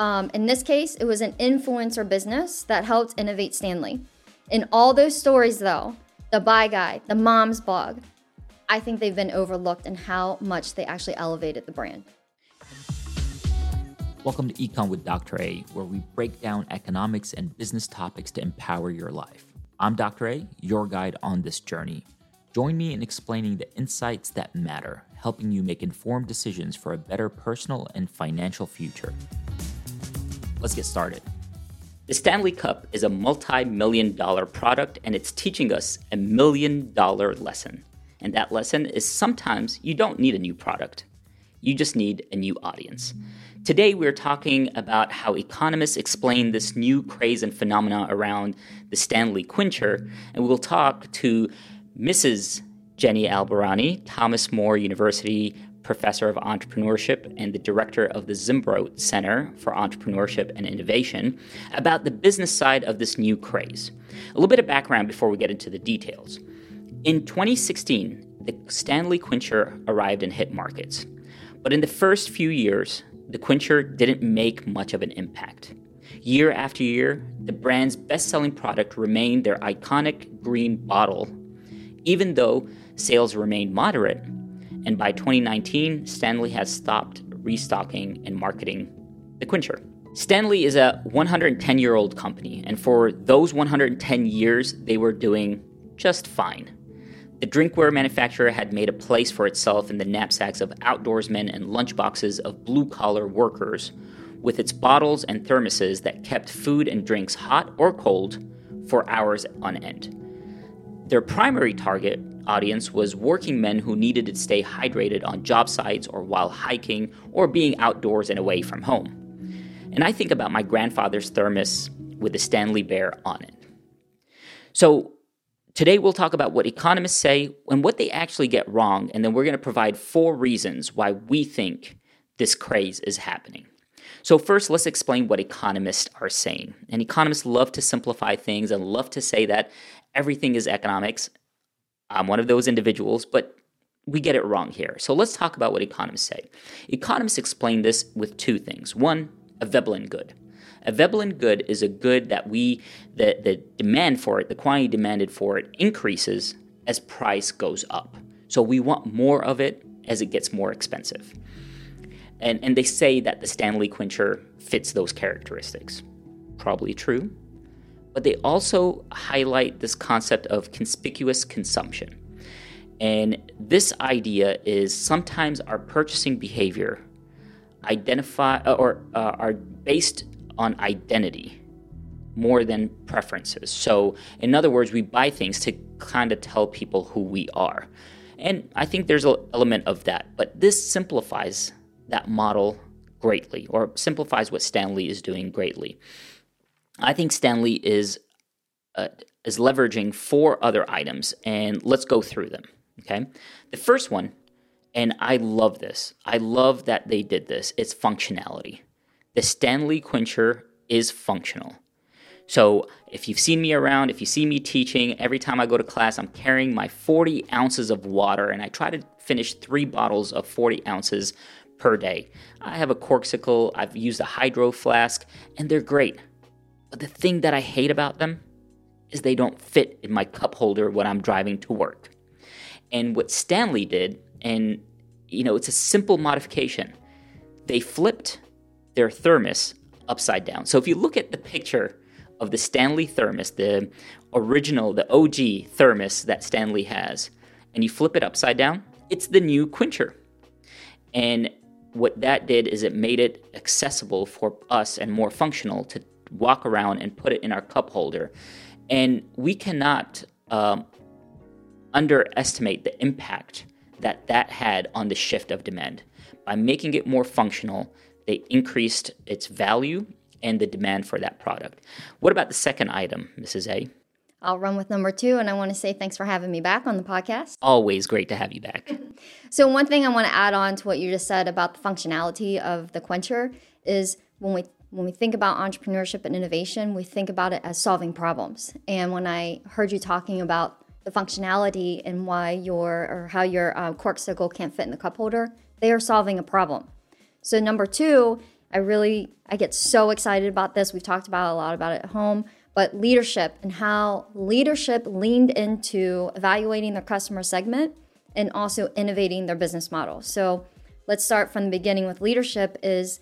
Um, in this case, it was an influencer business that helped innovate Stanley. In all those stories, though, the buy guide, the mom's blog, I think they've been overlooked in how much they actually elevated the brand. Welcome to Econ with Dr. A, where we break down economics and business topics to empower your life. I'm Dr. A, your guide on this journey. Join me in explaining the insights that matter, helping you make informed decisions for a better personal and financial future. Let's get started. The Stanley Cup is a multi million dollar product and it's teaching us a million dollar lesson. And that lesson is sometimes you don't need a new product, you just need a new audience. Today, we're talking about how economists explain this new craze and phenomena around the Stanley Quencher, and we will talk to Mrs. Jenny Albahrani, Thomas More University professor of entrepreneurship and the director of the Zimbrot Center for Entrepreneurship and Innovation, about the business side of this new craze. A little bit of background before we get into the details. In 2016, the Stanley Quencher arrived in hit markets, but in the first few years, the Quencher didn't make much of an impact. Year after year, the brand's best selling product remained their iconic green bottle, even though sales remained moderate. And by 2019, Stanley has stopped restocking and marketing the Quencher. Stanley is a 110 year old company, and for those 110 years, they were doing just fine. The drinkware manufacturer had made a place for itself in the knapsacks of outdoorsmen and lunchboxes of blue collar workers, with its bottles and thermoses that kept food and drinks hot or cold for hours on end. Their primary target audience was working men who needed to stay hydrated on job sites or while hiking or being outdoors and away from home. And I think about my grandfather's thermos with the Stanley Bear on it. So, Today, we'll talk about what economists say and what they actually get wrong, and then we're going to provide four reasons why we think this craze is happening. So, first, let's explain what economists are saying. And economists love to simplify things and love to say that everything is economics. I'm one of those individuals, but we get it wrong here. So, let's talk about what economists say. Economists explain this with two things one, a Veblen good. A Veblen good is a good that we the, the demand for it, the quantity demanded for it increases as price goes up. So we want more of it as it gets more expensive. And, and they say that the Stanley Quencher fits those characteristics. Probably true. But they also highlight this concept of conspicuous consumption. And this idea is sometimes our purchasing behavior identify or uh, are based on identity more than preferences. So, in other words, we buy things to kind of tell people who we are. And I think there's an element of that, but this simplifies that model greatly, or simplifies what Stanley is doing greatly. I think Stanley is uh, is leveraging four other items, and let's go through them. Okay, the first one, and I love this. I love that they did this. It's functionality the Stanley Quencher is functional. So if you've seen me around, if you see me teaching, every time I go to class, I'm carrying my 40 ounces of water and I try to finish three bottles of 40 ounces per day. I have a Corkcicle, I've used a hydro flask, and they're great. But the thing that I hate about them is they don't fit in my cup holder when I'm driving to work. And what Stanley did, and you know, it's a simple modification. They flipped their thermos upside down. So if you look at the picture of the Stanley thermos, the original, the OG thermos that Stanley has, and you flip it upside down, it's the new quencher. And what that did is it made it accessible for us and more functional to walk around and put it in our cup holder. And we cannot um, underestimate the impact that that had on the shift of demand. By making it more functional, they increased its value and the demand for that product. What about the second item, Mrs. A? I'll run with number two, and I want to say thanks for having me back on the podcast. Always great to have you back. so, one thing I want to add on to what you just said about the functionality of the quencher is when we when we think about entrepreneurship and innovation, we think about it as solving problems. And when I heard you talking about the functionality and why your or how your uh, Corkcicle can't fit in the cup holder, they are solving a problem. So, number two I really I get so excited about this. We've talked about a lot about it at home, but leadership and how leadership leaned into evaluating their customer segment and also innovating their business model. So let's start from the beginning with leadership is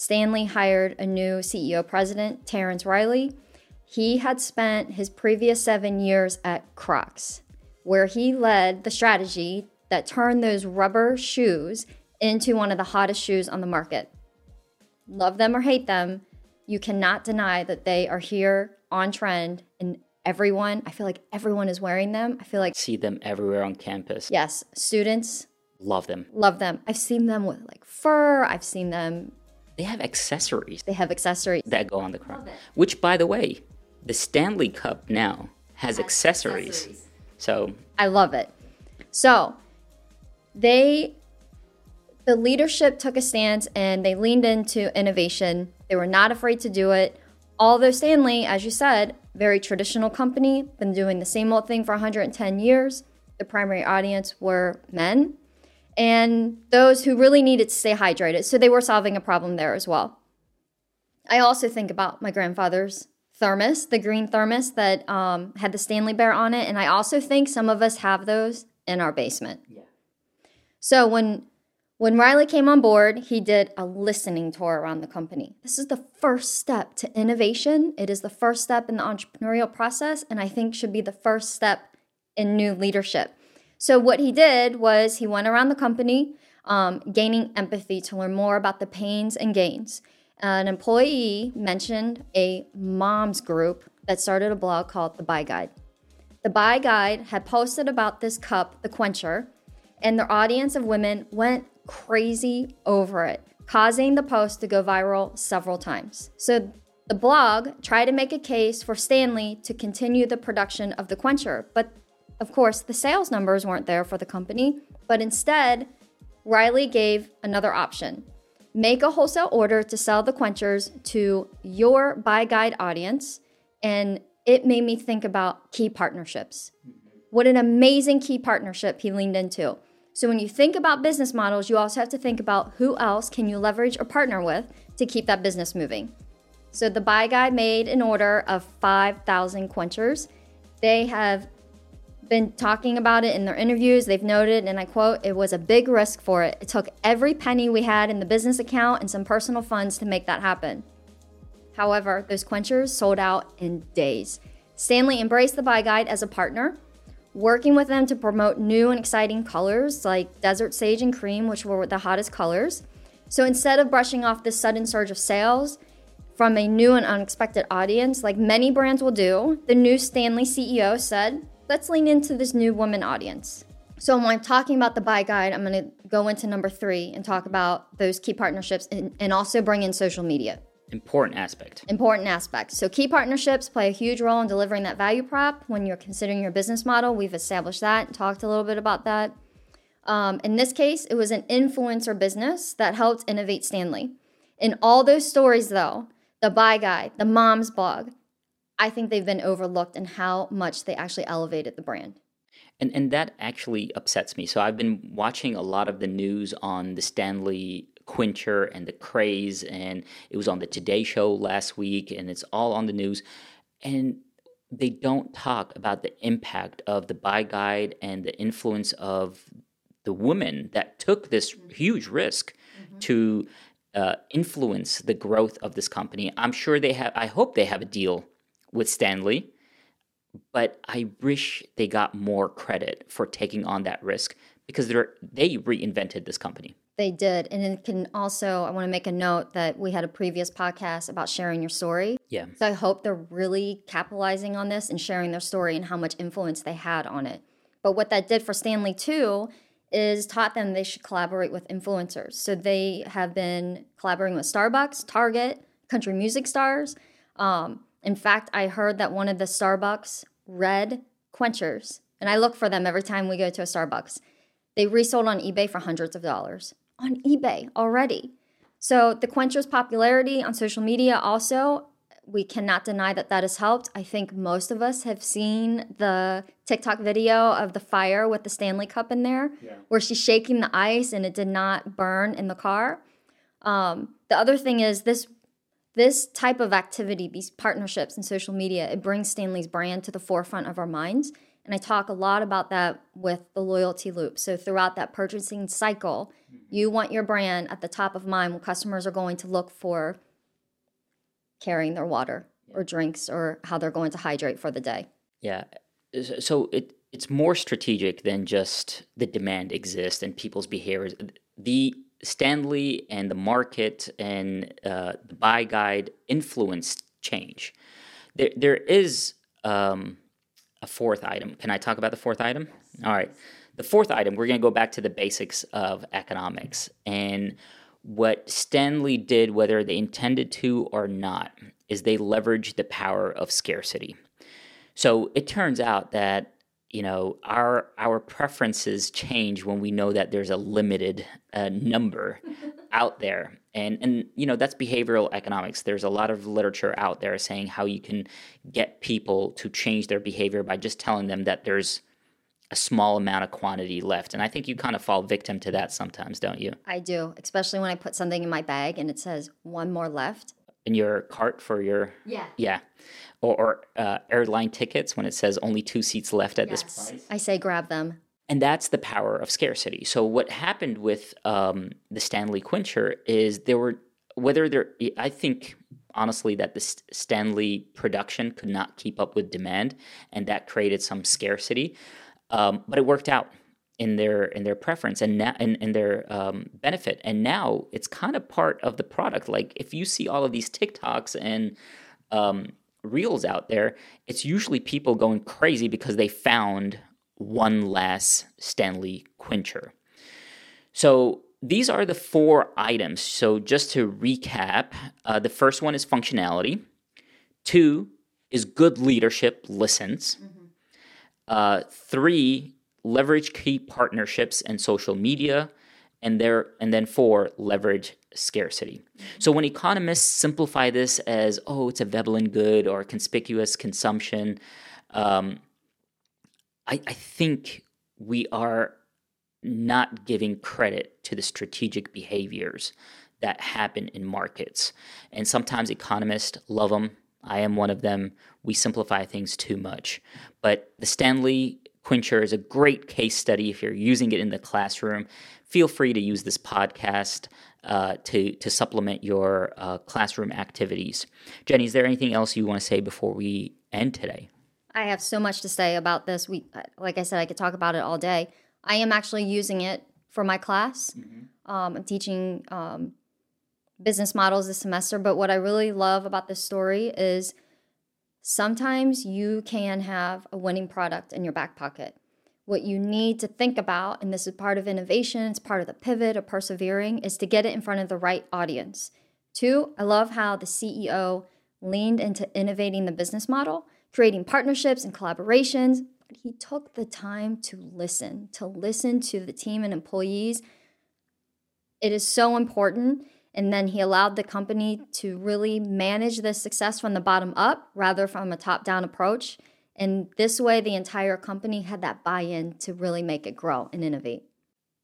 Stanley hired a new CEO president, Terrence Riley. He had spent his previous seven years at Crocs, where he led the strategy that turned those rubber shoes into one of the hottest shoes on the market. Love them or hate them, you cannot deny that they are here on trend and everyone, I feel like everyone is wearing them. I feel like See them everywhere on campus. yes, students Love them. love them. I've seen them with like fur, I've seen them They have accessories they have accessories. that go on the crown. Which, by the way, the Stanley Cup now has accessories. So I love it. So they, the leadership took a stance and they leaned into innovation. They were not afraid to do it. Although Stanley, as you said, very traditional company, been doing the same old thing for 110 years. The primary audience were men and those who really needed to stay hydrated. So they were solving a problem there as well. I also think about my grandfather's thermos, the green thermos that um, had the Stanley Bear on it, and I also think some of us have those in our basement. Yeah. So when when Riley came on board, he did a listening tour around the company. This is the first step to innovation. It is the first step in the entrepreneurial process, and I think should be the first step in new leadership. So what he did was he went around the company, um, gaining empathy to learn more about the pains and gains an employee mentioned a mom's group that started a blog called The Buy Guide. The Buy Guide had posted about this cup, the Quencher, and their audience of women went crazy over it, causing the post to go viral several times. So the blog tried to make a case for Stanley to continue the production of the Quencher, but of course, the sales numbers weren't there for the company, but instead, Riley gave another option. Make a wholesale order to sell the quenchers to your buy guide audience and it made me think about key partnerships. What an amazing key partnership he leaned into. So when you think about business models you also have to think about who else can you leverage or partner with to keep that business moving. So the buy guide made an order of 5000 quenchers. They have been talking about it in their interviews. They've noted, and I quote, it was a big risk for it. It took every penny we had in the business account and some personal funds to make that happen. However, those quenchers sold out in days. Stanley embraced the Buy Guide as a partner, working with them to promote new and exciting colors like Desert Sage and Cream, which were the hottest colors. So instead of brushing off this sudden surge of sales from a new and unexpected audience, like many brands will do, the new Stanley CEO said, let's lean into this new woman audience. So when I'm talking about the buy guide, I'm going to go into number three and talk about those key partnerships and, and also bring in social media. Important aspect. Important aspect. So key partnerships play a huge role in delivering that value prop when you're considering your business model. We've established that and talked a little bit about that. Um, in this case, it was an influencer business that helped innovate Stanley. In all those stories, though, the buy guide, the mom's blog, I think they've been overlooked in how much they actually elevated the brand. And and that actually upsets me. So I've been watching a lot of the news on the Stanley Quencher and the craze, and it was on the Today Show last week, and it's all on the news. And they don't talk about the impact of the buy guide and the influence of the women that took this huge risk to uh, influence the growth of this company. I'm sure they have. I hope they have a deal with Stanley, but I wish they got more credit for taking on that risk because they reinvented this company. They did. And it can also, I want to make a note that we had a previous podcast about sharing your story. Yeah. So I hope they're really capitalizing on this and sharing their story and how much influence they had on it. But what that did for Stanley too is taught them they should collaborate with influencers. So they have been collaborating with Starbucks, Target, country music stars. Um, in fact, I heard that one of the Starbucks red quenchers, and I look for them every time we go to a Starbucks, they resold on eBay for hundreds of dollars. On eBay already. So the quencher's popularity on social media also, we cannot deny that that has helped. I think most of us have seen the TikTok video of the fire with the Stanley cup in there, where she's shaking the ice and it did not burn in the car. Um, the other thing is this this type of activity, these partnerships and social media, it brings Stanley's brand to the forefront of our minds. And I talk a lot about that with the loyalty loop. So throughout that purchasing cycle, mm-hmm. you want your brand at the top of mind when customers are going to look for carrying their water or drinks or how they're going to hydrate for the day. Yeah. So it it's more strategic than just the demand exists and people's behaviors. The Stanley and the market and uh, the buy guide influenced change. There, there is um, a fourth item. Can I talk about the fourth item? All right. The fourth item, we're going to go back to the basics of economics. And what Stanley did, whether they intended to or not, is they leveraged the power of scarcity. So it turns out that you know our our preferences change when we know that there's a limited uh, number out there. And and you know that's behavioral economics. There's a lot of literature out there saying how you can get people to change their behavior by just telling them that there's a small amount of quantity left. And i think you kind of fall victim to that sometimes don't you? I do, especially when I put something in my bag and it says one more left. in your cart for your Yeah. yeah or, or uh, airline tickets when it says only two seats left at this price I say grab them. And that's the power of scarcity. So what happened with um, the Stanley Quencher is there were whether there. I think honestly that the Stanley production could not keep up with demand, and that created some scarcity. Um, but it worked out in their in their preference and now in, in their um, benefit. And now it's kind of part of the product. Like if you see all of these TikToks and um, reels out there, it's usually people going crazy because they found one last Stanley Quencher. So these are the four items. So just to recap, uh, the first one is functionality. Two is good leadership listens. Uh, three, leverage key partnerships and social media. And there, and then four, leverage scarcity. So when economists simplify this as, oh, it's a Veblen good or conspicuous consumption, um, I, I think we are not giving credit to the strategic behaviors that happen in markets. And sometimes economists love them. I am one of them. We simplify things too much. But the Stanley Quencher is a great case study if you're using it in the classroom. Feel free to use this podcast uh, to, to supplement your uh, classroom activities. Jenny, is there anything else you want to say before we end today? I have so much to say about this. We, like I said, I could talk about it all day. I am actually using it for my class. Um, I'm teaching um, business models this semester, but what I really love about this story is sometimes you can have a winning product in your back pocket. What you need to think about, and this is part of innovation, it's part of the pivot of persevering, is to get it in front of the right audience. Two, I love how the CEO leaned into innovating the business model, creating partnerships and collaborations. He took the time to listen, to listen to the team and employees. It is so important. And then he allowed the company to really manage the success from the bottom up rather from a top down approach. And this way, the entire company had that buy in to really make it grow and innovate.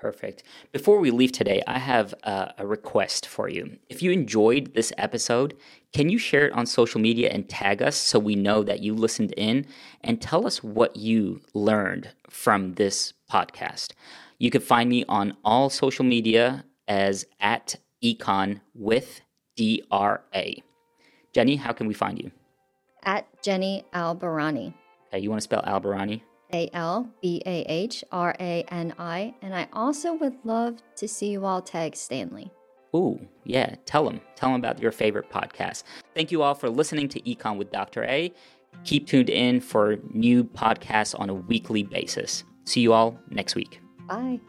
Perfect. Before we leave today, I have uh, a request for you. If you enjoyed this episode, can you share it on social media and tag us so we know that you listened in and tell us what you learned from this podcast? You can find me on all social media as at econ with DRA. Jenny, how can we find you? At Jenny Albahrani, Okay, you want to spell Albahrani? A L B A H R A N I. And I also would love to see you all tag Stanley. Ooh, yeah. Tell them. Tell them about your favorite podcast. Thank you all for listening to Econ with Dr. A. Keep tuned in for new podcasts on a weekly basis. See you all next week. Bye.